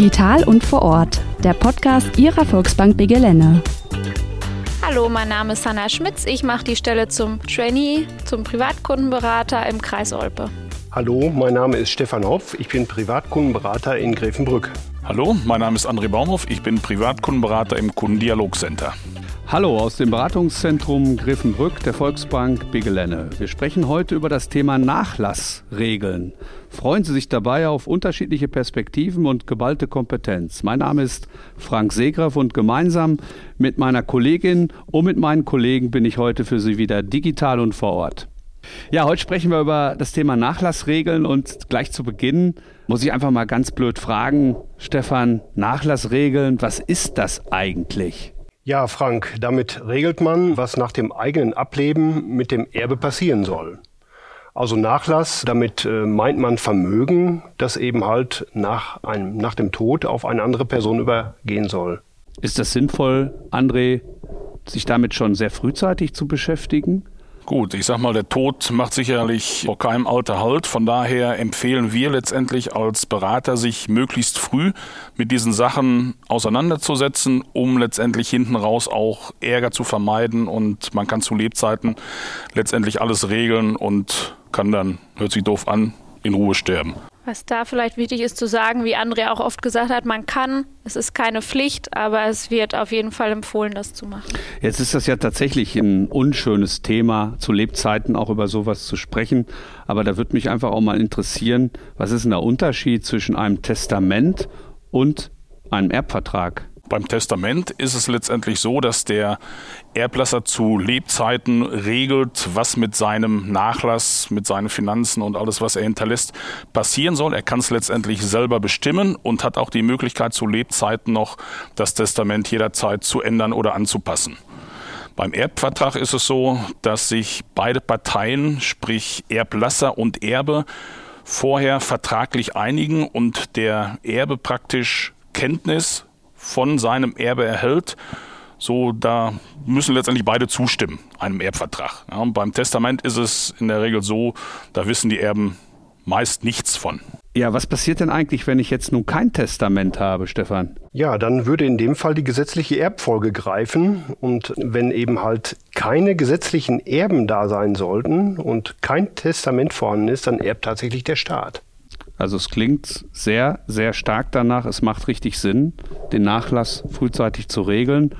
Digital und vor Ort, der Podcast Ihrer Volksbank Begelene. Hallo, mein Name ist Hanna Schmitz. Ich mache die Stelle zum Trainee, zum Privatkundenberater im Kreis Olpe. Hallo, mein Name ist Stefan Hopf. Ich bin Privatkundenberater in Grevenbrück. Hallo, mein Name ist André Baumhoff. Ich bin Privatkundenberater im Kundendialogcenter. Hallo aus dem Beratungszentrum Griffenbrück der Volksbank Bigelenne. Wir sprechen heute über das Thema Nachlassregeln. Freuen Sie sich dabei auf unterschiedliche Perspektiven und geballte Kompetenz. Mein Name ist Frank Seegraf und gemeinsam mit meiner Kollegin und mit meinen Kollegen bin ich heute für Sie wieder digital und vor Ort. Ja, heute sprechen wir über das Thema Nachlassregeln und gleich zu Beginn muss ich einfach mal ganz blöd fragen, Stefan, Nachlassregeln, was ist das eigentlich? Ja, Frank, damit regelt man, was nach dem eigenen Ableben mit dem Erbe passieren soll. Also Nachlass, damit äh, meint man Vermögen, das eben halt nach, einem, nach dem Tod auf eine andere Person übergehen soll. Ist das sinnvoll, André, sich damit schon sehr frühzeitig zu beschäftigen? Gut, ich sag mal, der Tod macht sicherlich vor keinem Alter Halt. Von daher empfehlen wir letztendlich als Berater, sich möglichst früh mit diesen Sachen auseinanderzusetzen, um letztendlich hinten raus auch Ärger zu vermeiden. Und man kann zu Lebzeiten letztendlich alles regeln und kann dann, hört sich doof an, in Ruhe sterben. Was da vielleicht wichtig ist zu sagen, wie André auch oft gesagt hat, man kann, es ist keine Pflicht, aber es wird auf jeden Fall empfohlen, das zu machen. Jetzt ist das ja tatsächlich ein unschönes Thema, zu Lebzeiten auch über sowas zu sprechen. Aber da würde mich einfach auch mal interessieren, was ist denn der Unterschied zwischen einem Testament und einem Erbvertrag? Beim Testament ist es letztendlich so, dass der Erblasser zu Lebzeiten regelt, was mit seinem Nachlass, mit seinen Finanzen und alles, was er hinterlässt, passieren soll. Er kann es letztendlich selber bestimmen und hat auch die Möglichkeit, zu Lebzeiten noch das Testament jederzeit zu ändern oder anzupassen. Beim Erbvertrag ist es so, dass sich beide Parteien, sprich Erblasser und Erbe, vorher vertraglich einigen und der Erbe praktisch Kenntnis von seinem Erbe erhält, so da müssen letztendlich beide zustimmen, einem Erbvertrag. Ja, beim Testament ist es in der Regel so, da wissen die Erben meist nichts von. Ja, was passiert denn eigentlich, wenn ich jetzt nun kein Testament habe, Stefan? Ja, dann würde in dem Fall die gesetzliche Erbfolge greifen. Und wenn eben halt keine gesetzlichen Erben da sein sollten und kein Testament vorhanden ist, dann erbt tatsächlich der Staat. Also es klingt sehr, sehr stark danach. Es macht richtig Sinn, den Nachlass frühzeitig zu regeln.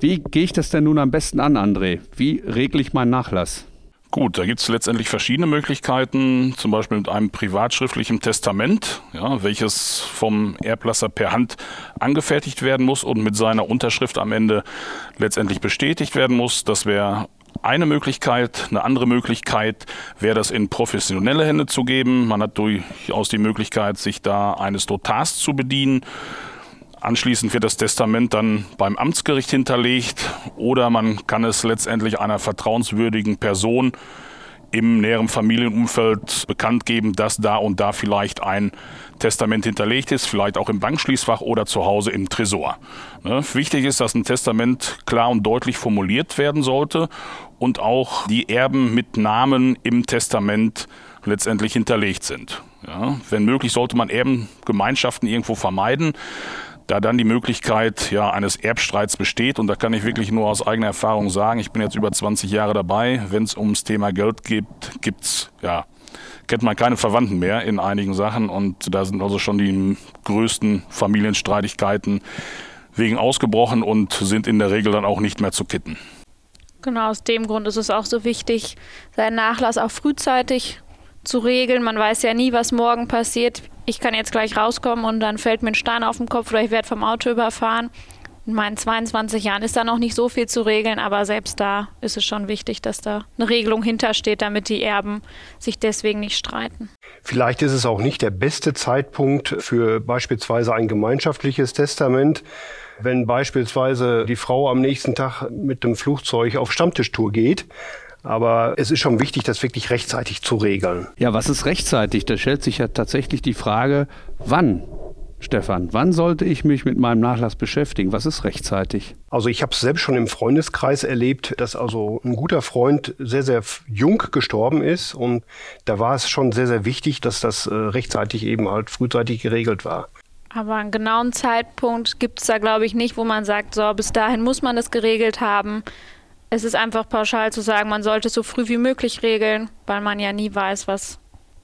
Wie gehe ich das denn nun am besten an, André? Wie regle ich meinen Nachlass? Gut, da gibt es letztendlich verschiedene Möglichkeiten, zum Beispiel mit einem privatschriftlichen Testament, ja, welches vom Erblasser per Hand angefertigt werden muss und mit seiner Unterschrift am Ende letztendlich bestätigt werden muss. Das wäre eine Möglichkeit. Eine andere Möglichkeit wäre das in professionelle Hände zu geben. Man hat durchaus die Möglichkeit, sich da eines Notars zu bedienen. Anschließend wird das Testament dann beim Amtsgericht hinterlegt oder man kann es letztendlich einer vertrauenswürdigen Person im näheren Familienumfeld bekannt geben, dass da und da vielleicht ein Testament hinterlegt ist, vielleicht auch im Bankschließfach oder zu Hause im Tresor. Ne? Wichtig ist, dass ein Testament klar und deutlich formuliert werden sollte und auch die Erben mit Namen im Testament letztendlich hinterlegt sind. Ja? Wenn möglich, sollte man Erbengemeinschaften irgendwo vermeiden da dann die Möglichkeit ja, eines Erbstreits besteht, und da kann ich wirklich nur aus eigener Erfahrung sagen, ich bin jetzt über 20 Jahre dabei, wenn es ums Thema Geld geht, gibt's ja kennt man keine Verwandten mehr in einigen Sachen. Und da sind also schon die größten Familienstreitigkeiten wegen ausgebrochen und sind in der Regel dann auch nicht mehr zu kitten. Genau, aus dem Grund ist es auch so wichtig, seinen Nachlass auch frühzeitig zu regeln. Man weiß ja nie, was morgen passiert. Ich kann jetzt gleich rauskommen und dann fällt mir ein Stein auf den Kopf oder ich werde vom Auto überfahren in meinen 22 Jahren ist da noch nicht so viel zu regeln, aber selbst da ist es schon wichtig, dass da eine Regelung hintersteht, damit die Erben sich deswegen nicht streiten. Vielleicht ist es auch nicht der beste Zeitpunkt für beispielsweise ein gemeinschaftliches Testament. Wenn beispielsweise die Frau am nächsten Tag mit dem Flugzeug auf Stammtischtour geht, aber es ist schon wichtig, das wirklich rechtzeitig zu regeln. Ja, was ist rechtzeitig? Da stellt sich ja tatsächlich die Frage, wann Stefan, wann sollte ich mich mit meinem Nachlass beschäftigen? Was ist rechtzeitig? Also ich habe es selbst schon im Freundeskreis erlebt, dass also ein guter Freund sehr, sehr jung gestorben ist und da war es schon sehr, sehr wichtig, dass das äh, rechtzeitig eben halt frühzeitig geregelt war. Aber einen genauen Zeitpunkt gibt es da, glaube ich, nicht, wo man sagt, so, bis dahin muss man das geregelt haben. Es ist einfach pauschal zu sagen, man sollte so früh wie möglich regeln, weil man ja nie weiß, was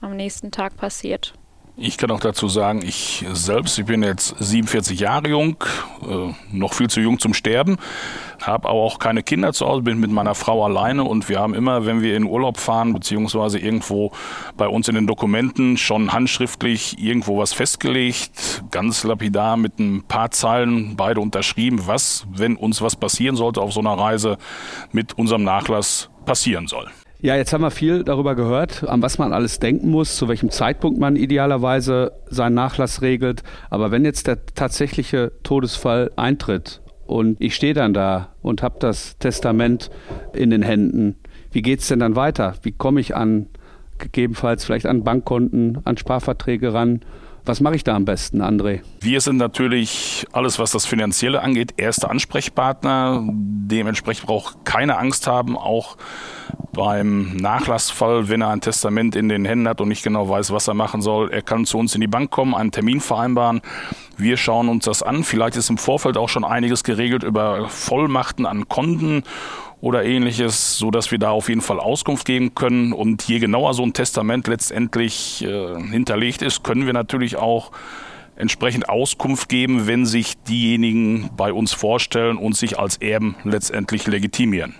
am nächsten Tag passiert. Ich kann auch dazu sagen, ich selbst, ich bin jetzt 47 Jahre jung, äh, noch viel zu jung zum Sterben, habe aber auch keine Kinder zu Hause, bin mit meiner Frau alleine und wir haben immer, wenn wir in Urlaub fahren, beziehungsweise irgendwo bei uns in den Dokumenten schon handschriftlich irgendwo was festgelegt, ganz lapidar mit ein paar Zeilen beide unterschrieben, was, wenn uns was passieren sollte auf so einer Reise, mit unserem Nachlass passieren soll. Ja, jetzt haben wir viel darüber gehört, an was man alles denken muss, zu welchem Zeitpunkt man idealerweise seinen Nachlass regelt. Aber wenn jetzt der tatsächliche Todesfall eintritt und ich stehe dann da und habe das Testament in den Händen, wie geht es denn dann weiter? Wie komme ich an gegebenenfalls vielleicht an Bankkonten, an Sparverträge ran? Was mache ich da am besten, André? Wir sind natürlich alles, was das Finanzielle angeht, erste Ansprechpartner. Dementsprechend braucht keine Angst haben, auch beim Nachlassfall, wenn er ein Testament in den Händen hat und nicht genau weiß, was er machen soll. Er kann zu uns in die Bank kommen, einen Termin vereinbaren. Wir schauen uns das an. Vielleicht ist im Vorfeld auch schon einiges geregelt über Vollmachten an Konten oder ähnliches, so dass wir da auf jeden Fall Auskunft geben können. Und je genauer so ein Testament letztendlich äh, hinterlegt ist, können wir natürlich auch entsprechend Auskunft geben, wenn sich diejenigen bei uns vorstellen und sich als Erben letztendlich legitimieren.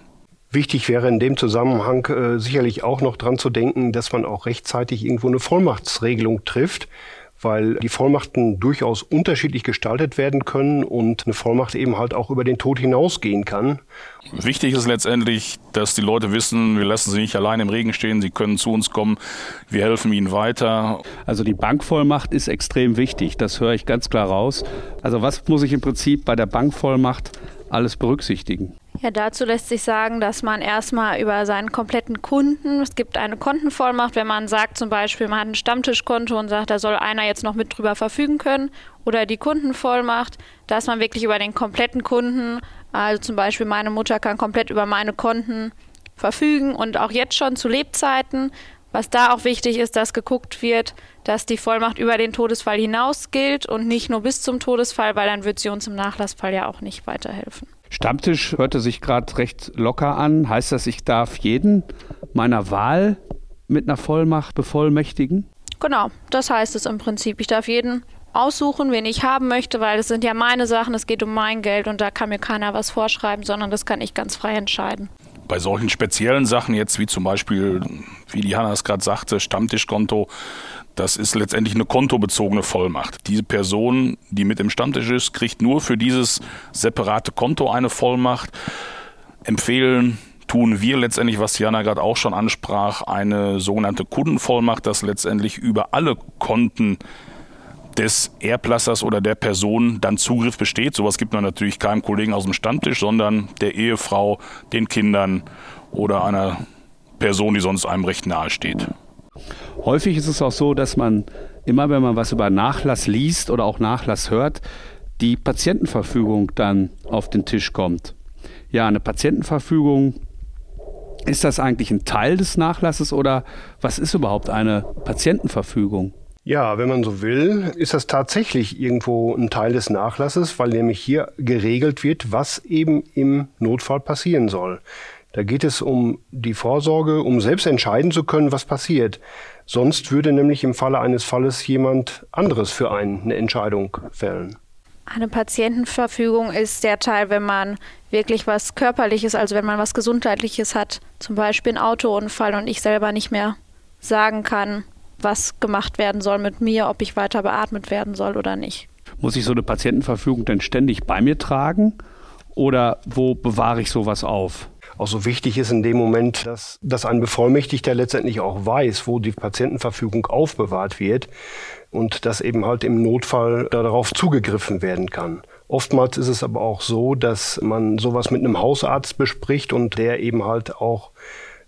Wichtig wäre in dem Zusammenhang äh, sicherlich auch noch dran zu denken, dass man auch rechtzeitig irgendwo eine Vollmachtsregelung trifft weil die Vollmachten durchaus unterschiedlich gestaltet werden können und eine Vollmacht eben halt auch über den Tod hinausgehen kann. Wichtig ist letztendlich, dass die Leute wissen, wir lassen sie nicht allein im Regen stehen, sie können zu uns kommen, wir helfen ihnen weiter. Also die Bankvollmacht ist extrem wichtig, das höre ich ganz klar raus. Also was muss ich im Prinzip bei der Bankvollmacht alles berücksichtigen? Ja, dazu lässt sich sagen, dass man erstmal über seinen kompletten Kunden, es gibt eine Kontenvollmacht, wenn man sagt zum Beispiel, man hat ein Stammtischkonto und sagt, da soll einer jetzt noch mit drüber verfügen können, oder die Kundenvollmacht, dass man wirklich über den kompletten Kunden, also zum Beispiel meine Mutter kann komplett über meine Konten verfügen und auch jetzt schon zu Lebzeiten. Was da auch wichtig ist, dass geguckt wird, dass die Vollmacht über den Todesfall hinaus gilt und nicht nur bis zum Todesfall, weil dann wird sie uns im Nachlassfall ja auch nicht weiterhelfen. Stammtisch hörte sich gerade recht locker an. Heißt das, ich darf jeden meiner Wahl mit einer Vollmacht bevollmächtigen? Genau, das heißt es im Prinzip. Ich darf jeden aussuchen, wen ich haben möchte, weil es sind ja meine Sachen, es geht um mein Geld und da kann mir keiner was vorschreiben, sondern das kann ich ganz frei entscheiden. Bei solchen speziellen Sachen jetzt, wie zum Beispiel, wie die Hanna es gerade sagte, Stammtischkonto, das ist letztendlich eine kontobezogene Vollmacht. Diese Person, die mit im Stammtisch ist, kriegt nur für dieses separate Konto eine Vollmacht. Empfehlen tun wir letztendlich, was Jana gerade auch schon ansprach, eine sogenannte Kundenvollmacht, dass letztendlich über alle Konten des Erblassers oder der Person dann Zugriff besteht. Sowas gibt man natürlich keinem Kollegen aus dem Stammtisch, sondern der Ehefrau, den Kindern oder einer Person, die sonst einem recht nahe steht. Häufig ist es auch so, dass man immer, wenn man was über Nachlass liest oder auch Nachlass hört, die Patientenverfügung dann auf den Tisch kommt. Ja, eine Patientenverfügung, ist das eigentlich ein Teil des Nachlasses oder was ist überhaupt eine Patientenverfügung? Ja, wenn man so will, ist das tatsächlich irgendwo ein Teil des Nachlasses, weil nämlich hier geregelt wird, was eben im Notfall passieren soll. Da geht es um die Vorsorge, um selbst entscheiden zu können, was passiert. Sonst würde nämlich im Falle eines Falles jemand anderes für einen eine Entscheidung fällen. Eine Patientenverfügung ist der Teil, wenn man wirklich was Körperliches, also wenn man was Gesundheitliches hat, zum Beispiel ein Autounfall und ich selber nicht mehr sagen kann, was gemacht werden soll mit mir, ob ich weiter beatmet werden soll oder nicht. Muss ich so eine Patientenverfügung denn ständig bei mir tragen oder wo bewahre ich sowas auf? auch so wichtig ist in dem Moment, dass, dass ein Bevollmächtigter letztendlich auch weiß, wo die Patientenverfügung aufbewahrt wird und dass eben halt im Notfall darauf zugegriffen werden kann. Oftmals ist es aber auch so, dass man sowas mit einem Hausarzt bespricht und der eben halt auch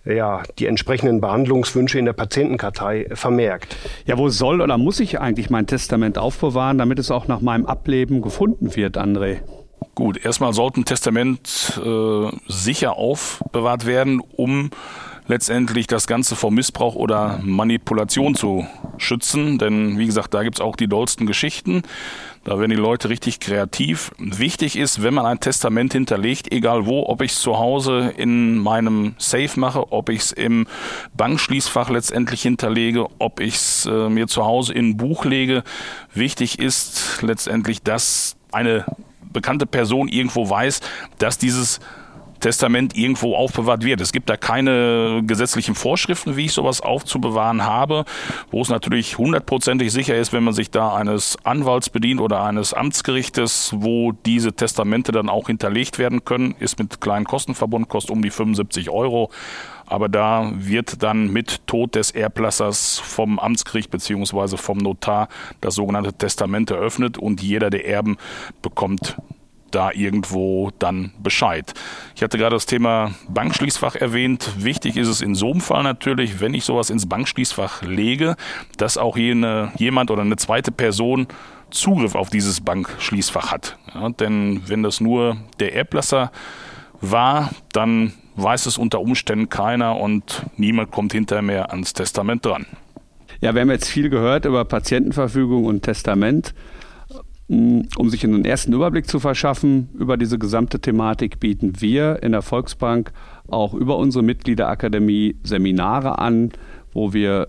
ja, die entsprechenden Behandlungswünsche in der Patientenkartei vermerkt. Ja, wo soll oder muss ich eigentlich mein Testament aufbewahren, damit es auch nach meinem Ableben gefunden wird, André? Gut, erstmal sollte ein Testament äh, sicher aufbewahrt werden, um letztendlich das Ganze vor Missbrauch oder Manipulation zu schützen. Denn wie gesagt, da gibt es auch die dollsten Geschichten. Da werden die Leute richtig kreativ. Wichtig ist, wenn man ein Testament hinterlegt, egal wo, ob ich es zu Hause in meinem Safe mache, ob ich es im Bankschließfach letztendlich hinterlege, ob ich es äh, mir zu Hause in ein Buch lege. Wichtig ist letztendlich, dass eine bekannte Person irgendwo weiß, dass dieses Testament irgendwo aufbewahrt wird. Es gibt da keine gesetzlichen Vorschriften, wie ich sowas aufzubewahren habe, wo es natürlich hundertprozentig sicher ist, wenn man sich da eines Anwalts bedient oder eines Amtsgerichtes, wo diese Testamente dann auch hinterlegt werden können, ist mit kleinen Kosten verbunden, kostet um die 75 Euro. Aber da wird dann mit Tod des Erblassers vom Amtsgericht beziehungsweise vom Notar das sogenannte Testament eröffnet und jeder der Erben bekommt da irgendwo dann Bescheid. Ich hatte gerade das Thema Bankschließfach erwähnt. Wichtig ist es in so einem Fall natürlich, wenn ich sowas ins Bankschließfach lege, dass auch jene, jemand oder eine zweite Person Zugriff auf dieses Bankschließfach hat. Ja, denn wenn das nur der Erblasser war, dann weiß es unter Umständen keiner und niemand kommt hinterher mehr ans Testament dran. Ja, wir haben jetzt viel gehört über Patientenverfügung und Testament. Um sich einen ersten Überblick zu verschaffen über diese gesamte Thematik, bieten wir in der Volksbank auch über unsere Mitgliederakademie Seminare an, wo wir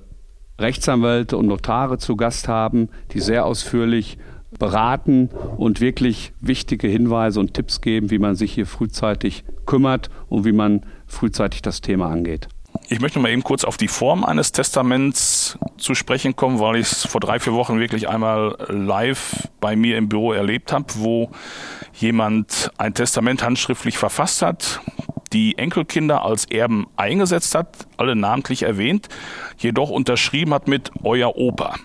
Rechtsanwälte und Notare zu Gast haben, die sehr ausführlich beraten und wirklich wichtige Hinweise und Tipps geben, wie man sich hier frühzeitig kümmert und wie man frühzeitig das Thema angeht. Ich möchte mal eben kurz auf die Form eines Testaments zu sprechen kommen, weil ich es vor drei, vier Wochen wirklich einmal live bei mir im Büro erlebt habe, wo jemand ein Testament handschriftlich verfasst hat, die Enkelkinder als Erben eingesetzt hat, alle namentlich erwähnt, jedoch unterschrieben hat mit Euer Opa.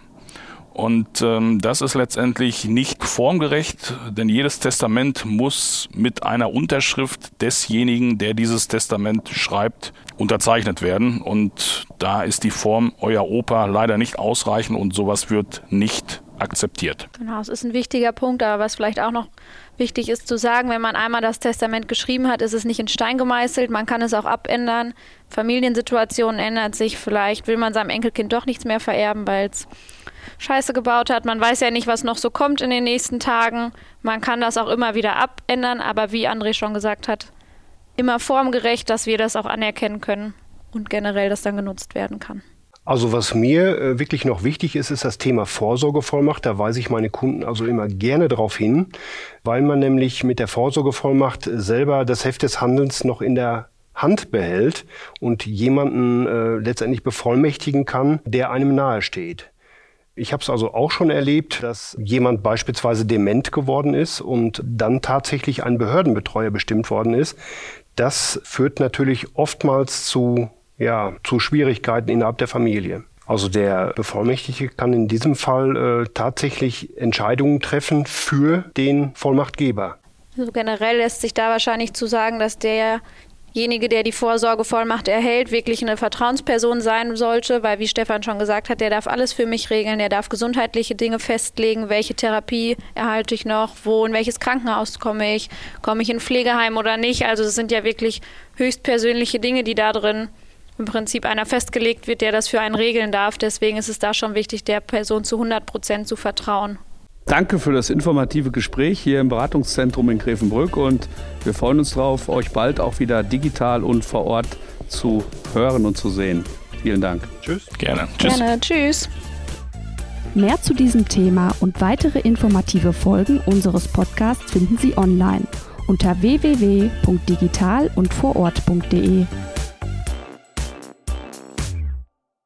Und ähm, das ist letztendlich nicht formgerecht, denn jedes Testament muss mit einer Unterschrift desjenigen, der dieses Testament schreibt, unterzeichnet werden. Und da ist die Form Euer Opa leider nicht ausreichend und sowas wird nicht akzeptiert. Genau, es ist ein wichtiger Punkt, aber was vielleicht auch noch wichtig ist zu sagen, wenn man einmal das Testament geschrieben hat, ist es nicht in Stein gemeißelt, man kann es auch abändern. Familiensituationen ändert sich, vielleicht will man seinem Enkelkind doch nichts mehr vererben, weil es Scheiße gebaut hat. Man weiß ja nicht, was noch so kommt in den nächsten Tagen. Man kann das auch immer wieder abändern, aber wie André schon gesagt hat, immer formgerecht, dass wir das auch anerkennen können und generell das dann genutzt werden kann. Also was mir äh, wirklich noch wichtig ist, ist das Thema Vorsorgevollmacht. Da weise ich meine Kunden also immer gerne darauf hin, weil man nämlich mit der Vorsorgevollmacht selber das Heft des Handelns noch in der Hand behält und jemanden äh, letztendlich bevollmächtigen kann, der einem nahesteht. Ich habe es also auch schon erlebt, dass jemand beispielsweise dement geworden ist und dann tatsächlich ein Behördenbetreuer bestimmt worden ist. Das führt natürlich oftmals zu, ja, zu Schwierigkeiten innerhalb der Familie. Also der Bevollmächtigte kann in diesem Fall äh, tatsächlich Entscheidungen treffen für den Vollmachtgeber. Also generell lässt sich da wahrscheinlich zu sagen, dass der derjenige, der die Vorsorgevollmacht erhält, wirklich eine Vertrauensperson sein sollte, weil wie Stefan schon gesagt hat, der darf alles für mich regeln, der darf gesundheitliche Dinge festlegen, welche Therapie erhalte ich noch, wo in welches Krankenhaus komme ich, komme ich in Pflegeheim oder nicht. Also es sind ja wirklich höchstpersönliche Dinge, die da drin im Prinzip einer festgelegt wird, der das für einen regeln darf. Deswegen ist es da schon wichtig, der Person zu 100 Prozent zu vertrauen. Danke für das informative Gespräch hier im Beratungszentrum in Grevenbrück und wir freuen uns darauf, euch bald auch wieder digital und vor Ort zu hören und zu sehen. Vielen Dank. Tschüss. Gerne. Tschüss. Gerne. Tschüss. Mehr zu diesem Thema und weitere informative Folgen unseres Podcasts finden Sie online unter www.digital und vorort.de.